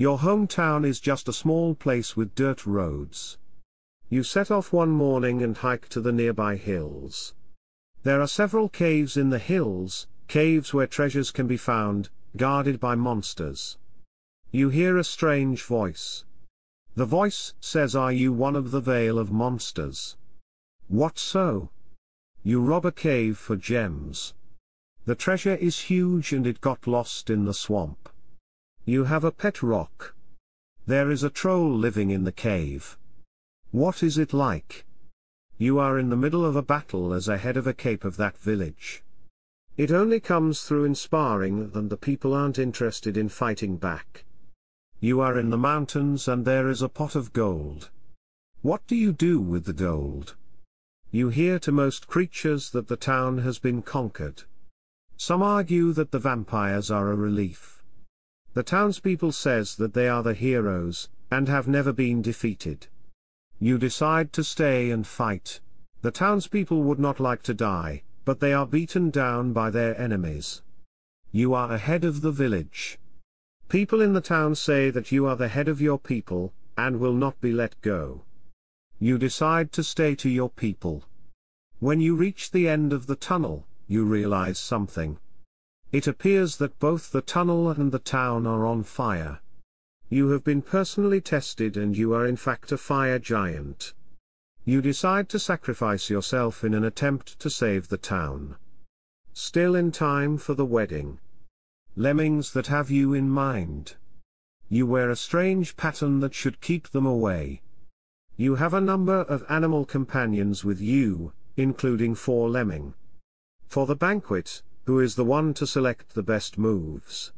Your hometown is just a small place with dirt roads. You set off one morning and hike to the nearby hills. There are several caves in the hills, caves where treasures can be found, guarded by monsters. You hear a strange voice. The voice says are you one of the Vale of Monsters? What so? You rob a cave for gems. The treasure is huge and it got lost in the swamp. You have a pet rock. There is a troll living in the cave. What is it like? You are in the middle of a battle as a head of a cape of that village. It only comes through in sparring and the people aren't interested in fighting back. You are in the mountains and there is a pot of gold. What do you do with the gold? You hear to most creatures that the town has been conquered. Some argue that the vampires are a relief. The townspeople says that they are the heroes, and have never been defeated. You decide to stay and fight. The townspeople would not like to die, but they are beaten down by their enemies. You are ahead of the village. People in the town say that you are the head of your people, and will not be let go. You decide to stay to your people. When you reach the end of the tunnel, you realize something. It appears that both the tunnel and the town are on fire. You have been personally tested and you are in fact a fire giant. You decide to sacrifice yourself in an attempt to save the town. Still in time for the wedding. Lemmings that have you in mind. You wear a strange pattern that should keep them away. You have a number of animal companions with you, including four lemming. For the banquet, who is the one to select the best moves?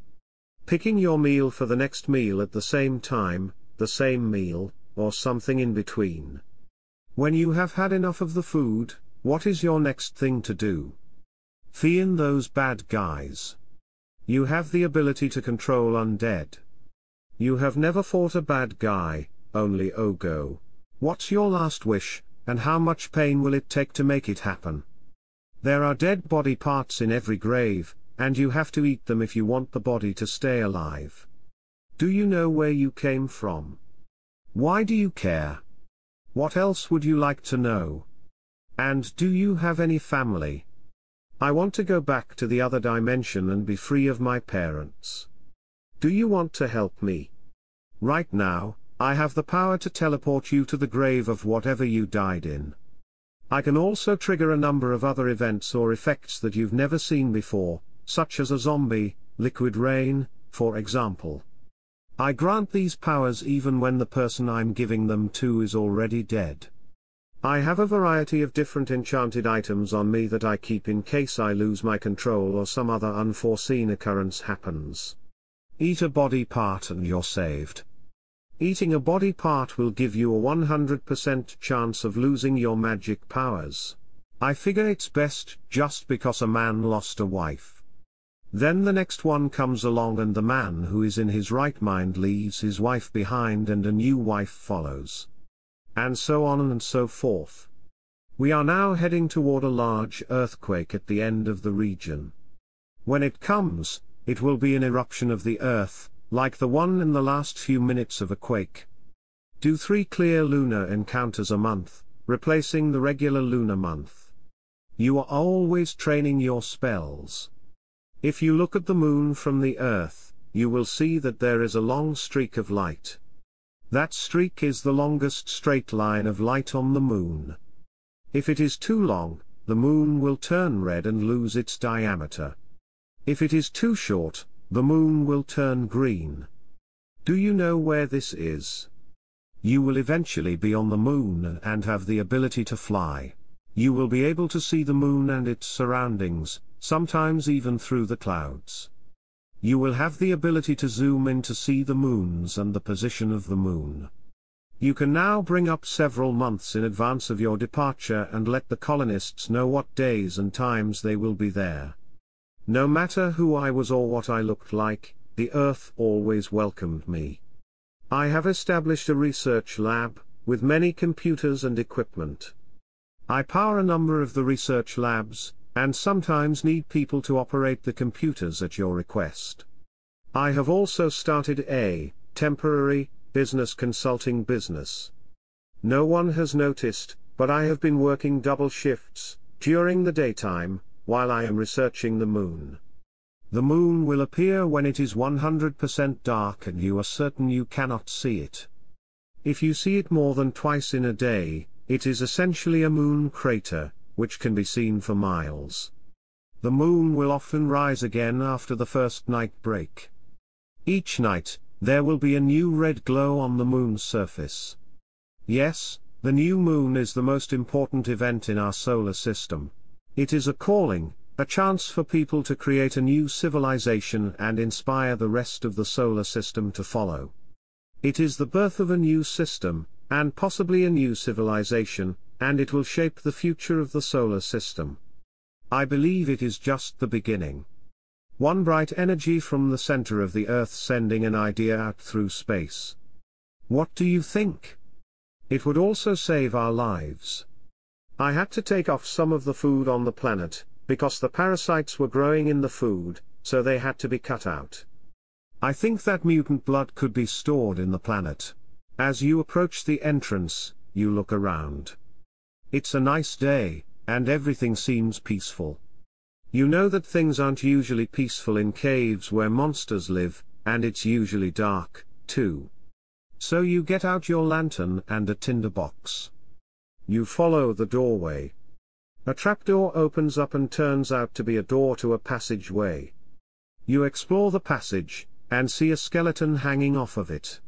Picking your meal for the next meal at the same time, the same meal, or something in between. When you have had enough of the food, what is your next thing to do? Fiend those bad guys. You have the ability to control undead. You have never fought a bad guy, only Ogo. What's your last wish, and how much pain will it take to make it happen? There are dead body parts in every grave, and you have to eat them if you want the body to stay alive. Do you know where you came from? Why do you care? What else would you like to know? And do you have any family? I want to go back to the other dimension and be free of my parents. Do you want to help me? Right now, I have the power to teleport you to the grave of whatever you died in. I can also trigger a number of other events or effects that you've never seen before, such as a zombie, liquid rain, for example. I grant these powers even when the person I'm giving them to is already dead. I have a variety of different enchanted items on me that I keep in case I lose my control or some other unforeseen occurrence happens. Eat a body part and you're saved. Eating a body part will give you a 100% chance of losing your magic powers. I figure it's best just because a man lost a wife. Then the next one comes along and the man who is in his right mind leaves his wife behind and a new wife follows. And so on and so forth. We are now heading toward a large earthquake at the end of the region. When it comes, it will be an eruption of the earth, like the one in the last few minutes of a quake. Do three clear lunar encounters a month, replacing the regular lunar month. You are always training your spells. If you look at the moon from the earth, you will see that there is a long streak of light. That streak is the longest straight line of light on the moon. If it is too long, the moon will turn red and lose its diameter. If it is too short, the moon will turn green. Do you know where this is? You will eventually be on the moon and have the ability to fly. You will be able to see the moon and its surroundings, sometimes even through the clouds. You will have the ability to zoom in to see the moons and the position of the moon. You can now bring up several months in advance of your departure and let the colonists know what days and times they will be there. No matter who I was or what I looked like, the Earth always welcomed me. I have established a research lab, with many computers and equipment. I power a number of the research labs, and sometimes need people to operate the computers at your request. I have also started a temporary, business consulting business. No one has noticed, but I have been working double shifts, during the daytime, while I am researching the moon. The moon will appear when it is 100% dark and you are certain you cannot see it. If you see it more than twice in a day, it is essentially a moon crater, which can be seen for miles. The moon will often rise again after the first night break. Each night, there will be a new red glow on the moon's surface. Yes, the new moon is the most important event in our solar system. It is a calling, a chance for people to create a new civilization and inspire the rest of the solar system to follow. It is the birth of a new system, and possibly a new civilization, and it will shape the future of the solar system. I believe it is just the beginning. One bright energy from the center of the earth sending an idea out through space. What do you think? It would also save our lives. I had to take off some of the food on the planet, because the parasites were growing in the food, so they had to be cut out. I think that mutant blood could be stored in the planet. As you approach the entrance, you look around. It's a nice day, and everything seems peaceful. You know that things aren't usually peaceful in caves where monsters live, and it's usually dark, too. So you get out your lantern and a tinderbox. You follow the doorway. A trapdoor opens up and turns out to be a door to a passageway. You explore the passage, and see a skeleton hanging off of it.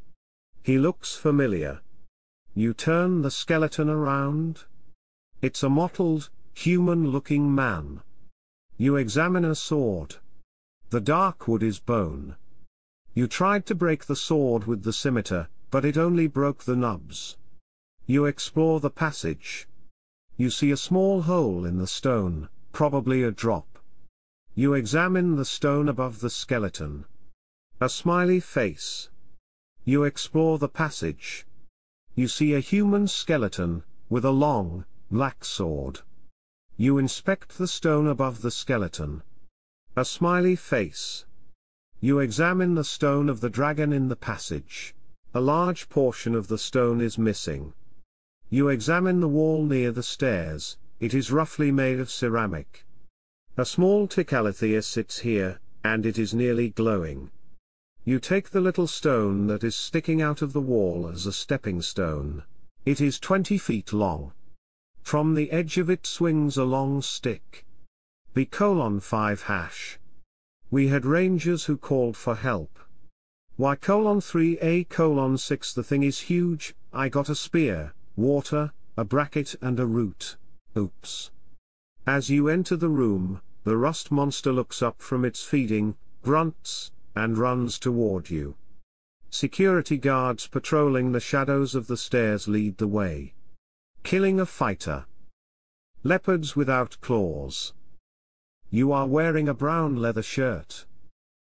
He looks familiar. You turn the skeleton around. It's a mottled, human-looking man. You examine a sword. The dark wood is bone. You tried to break the sword with the scimitar, but it only broke the nubs. You explore the passage. You see a small hole in the stone, probably a drop. You examine the stone above the skeleton. A smiley face. You explore the passage. You see a human skeleton, with a long, black sword. You inspect the stone above the skeleton. A smiley face. You examine the stone of the dragon in the passage. A large portion of the stone is missing. You examine the wall near the stairs, it is roughly made of ceramic. A small Ticalathea sits here, and it is nearly glowing. You take the little stone that is sticking out of the wall as a stepping stone. It is 20 feet long. From the edge of it swings a long stick. B colon 5 hash. We had rangers who called for help. Y colon 3 A colon 6 The thing is huge, I got a spear, water, a bracket and a root. Oops. As you enter the room, the rust monster looks up from its feeding, grunts, and runs toward you. Security guards patrolling the shadows of the stairs lead the way. Killing a fighter. Leopards without claws. You are wearing a brown leather shirt.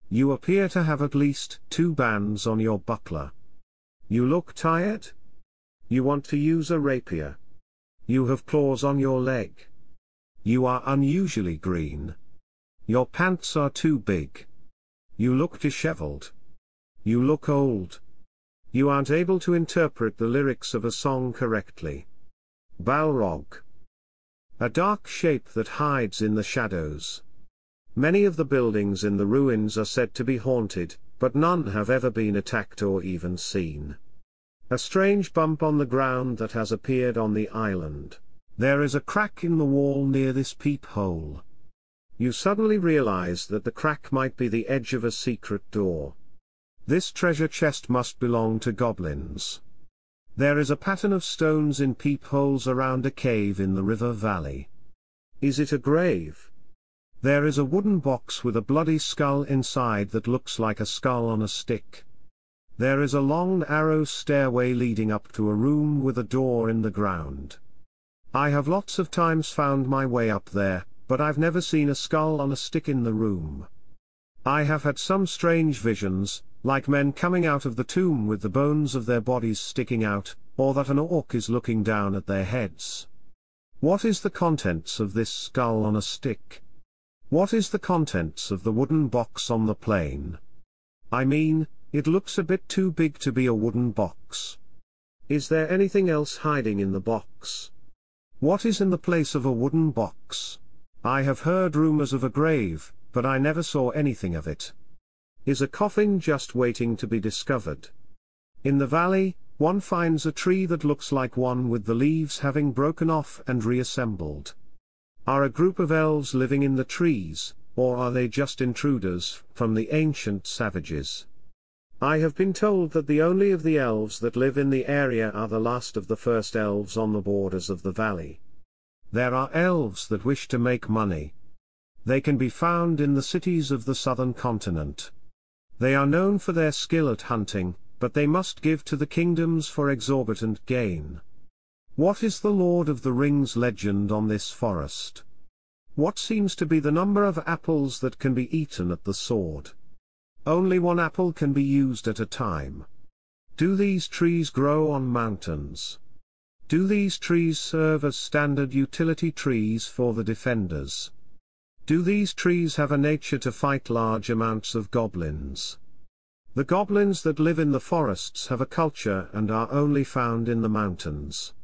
You appear to have at least two bands on your buckler. You look tired? You want to use a rapier. You have claws on your leg. You are unusually green. Your pants are too big. You look disheveled. You look old. You aren't able to interpret the lyrics of a song correctly. Balrog. A dark shape that hides in the shadows. Many of the buildings in the ruins are said to be haunted, but none have ever been attacked or even seen. A strange bump on the ground that has appeared on the island. There is a crack in the wall near this peephole. You suddenly realize that the crack might be the edge of a secret door. This treasure chest must belong to goblins. There is a pattern of stones in peepholes around a cave in the river valley. Is it a grave? There is a wooden box with a bloody skull inside that looks like a skull on a stick. There is a long narrow stairway leading up to a room with a door in the ground. I have lots of times found my way up there, but I've never seen a skull on a stick in the room. I have had some strange visions, like men coming out of the tomb with the bones of their bodies sticking out, or that an orc is looking down at their heads. What is the contents of this skull on a stick? What is the contents of the wooden box on the plane? I mean, It looks a bit too big to be a wooden box. Is there anything else hiding in the box? What is in the place of a wooden box? I have heard rumors of a grave, but I never saw anything of it. Is a coffin just waiting to be discovered? In the valley, one finds a tree that looks like one with the leaves having broken off and reassembled. Are a group of elves living in the trees, or are they just intruders from the ancient savages? I have been told that the only of the elves that live in the area are the last of the first elves on the borders of the valley. There are elves that wish to make money. They can be found in the cities of the southern continent. They are known for their skill at hunting, but they must give to the kingdoms for exorbitant gain. What is the Lord of the Rings legend on this forest? What seems to be the number of apples that can be eaten at the sword? Only one apple can be used at a time. Do these trees grow on mountains? Do these trees serve as standard utility trees for the defenders? Do these trees have a nature to fight large amounts of goblins? The goblins that live in the forests have a culture and are only found in the mountains.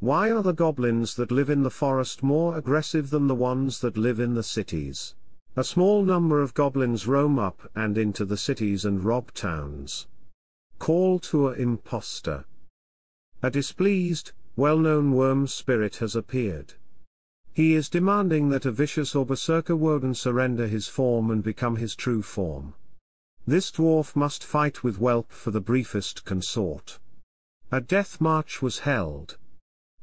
Why are the goblins that live in the forest more aggressive than the ones that live in the cities? A small number of goblins roam up and into the cities and rob towns. Call to a impostor. A displeased, well-known worm spirit has appeared. He is demanding that a vicious or berserker Woden surrender his form and become his true form. This dwarf must fight with whelp for the briefest consort. A death march was held.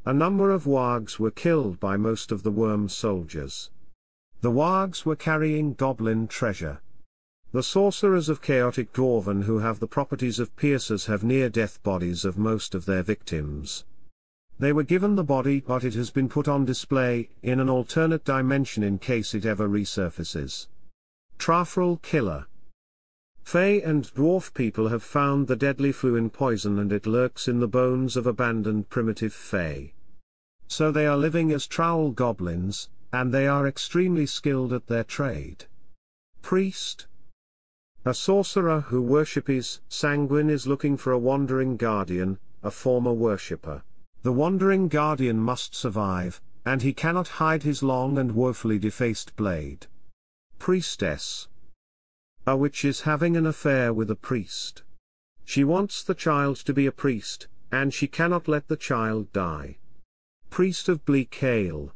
A number of wargs were killed by most of the worm soldiers. The wargs were carrying goblin treasure. The sorcerers of chaotic Dwarven who have the properties of piercers have near-death bodies of most of their victims. They were given the body but it has been put on display, in an alternate dimension in case it ever resurfaces. Trafral Killer Fey and dwarf people have found the deadly fluin poison and it lurks in the bones of abandoned primitive Fey. So they are living as trowel goblins, and they are extremely skilled at their trade. Priest A sorcerer who worships Sanguine is looking for a wandering guardian, a former worshipper. The wandering guardian must survive, and he cannot hide his long and woefully defaced blade. Priestess A witch is having an affair with a priest. She wants the child to be a priest, and she cannot let the child die. Priest of Bleak Hale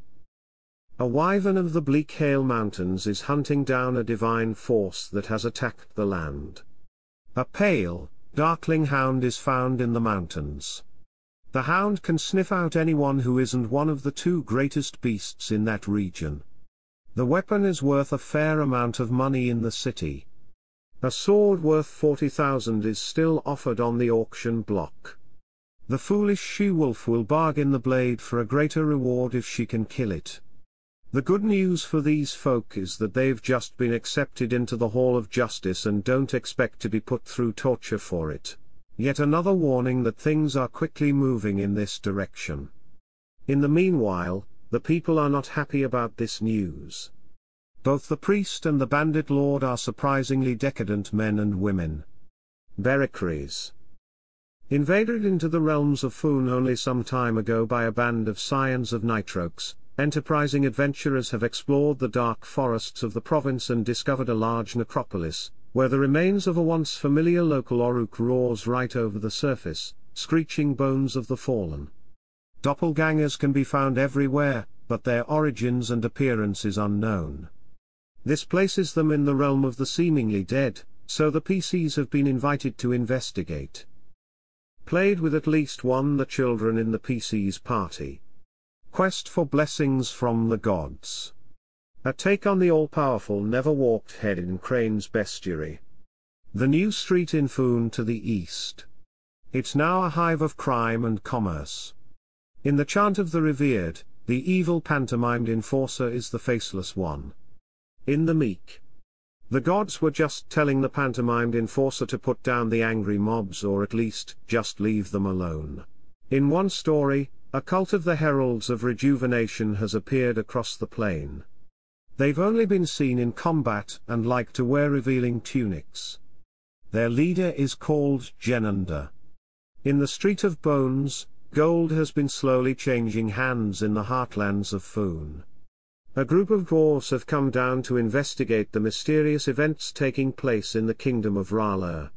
a wyvern of the Bleak Hale Mountains is hunting down a divine force that has attacked the land. A pale, darkling hound is found in the mountains. The hound can sniff out anyone who isn't one of the two greatest beasts in that region. The weapon is worth a fair amount of money in the city. A sword worth 40,000 is still offered on the auction block. The foolish she-wolf will bargain the blade for a greater reward if she can kill it. The good news for these folk is that they've just been accepted into the Hall of Justice and don't expect to be put through torture for it. Yet another warning that things are quickly moving in this direction. In the meanwhile, the people are not happy about this news. Both the priest and the bandit lord are surprisingly decadent men and women. Berikres Invaded into the realms of Foon only some time ago by a band of scions of Nitrox, enterprising adventurers have explored the dark forests of the province and discovered a large necropolis, where the remains of a once familiar local Oruk roars right over the surface, screeching bones of the fallen. Doppelgangers can be found everywhere, but their origins and appearance is unknown. This places them in the realm of the seemingly dead, so the PCs have been invited to investigate. Played with at least one the children in the PC's party. Quest for Blessings from the Gods. A take on the all-powerful never-walked head in Crane's Bestiary. The new street in Foon to the east. It's now a hive of crime and commerce. In the chant of the revered, the evil pantomimed enforcer is the faceless one. In the meek. The gods were just telling the pantomimed enforcer to put down the angry mobs or at least, just leave them alone. In one story, a cult of the Heralds of Rejuvenation has appeared across the plain. They've only been seen in combat and like to wear revealing tunics. their leader is called Genander. In the Street of Bones, gold has been slowly changing hands in the heartlands of Foon. A group of dwarves have come down to investigate the mysterious events taking place in the kingdom of R'hllor.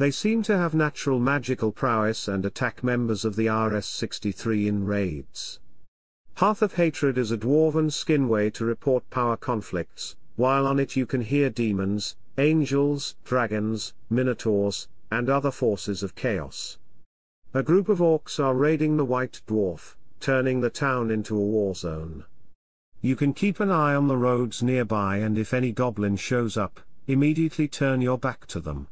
They seem to have natural magical prowess and attack members of the RS-63 in raids. Hearth of Hatred is a dwarven skinway to report power conflicts, while on it you can hear demons, angels, dragons, minotaurs, and other forces of chaos. A group of orcs are raiding the White Dwarf, turning the town into a war zone. You can keep an eye on the roads nearby and if any goblin shows up, immediately turn your back to them.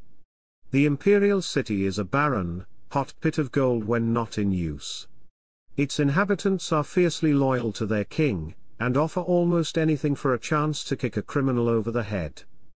The Imperial City is a barren, hot pit of gold when not in use. Its inhabitants are fiercely loyal to their king, and offer almost anything for a chance to kick a criminal over the head.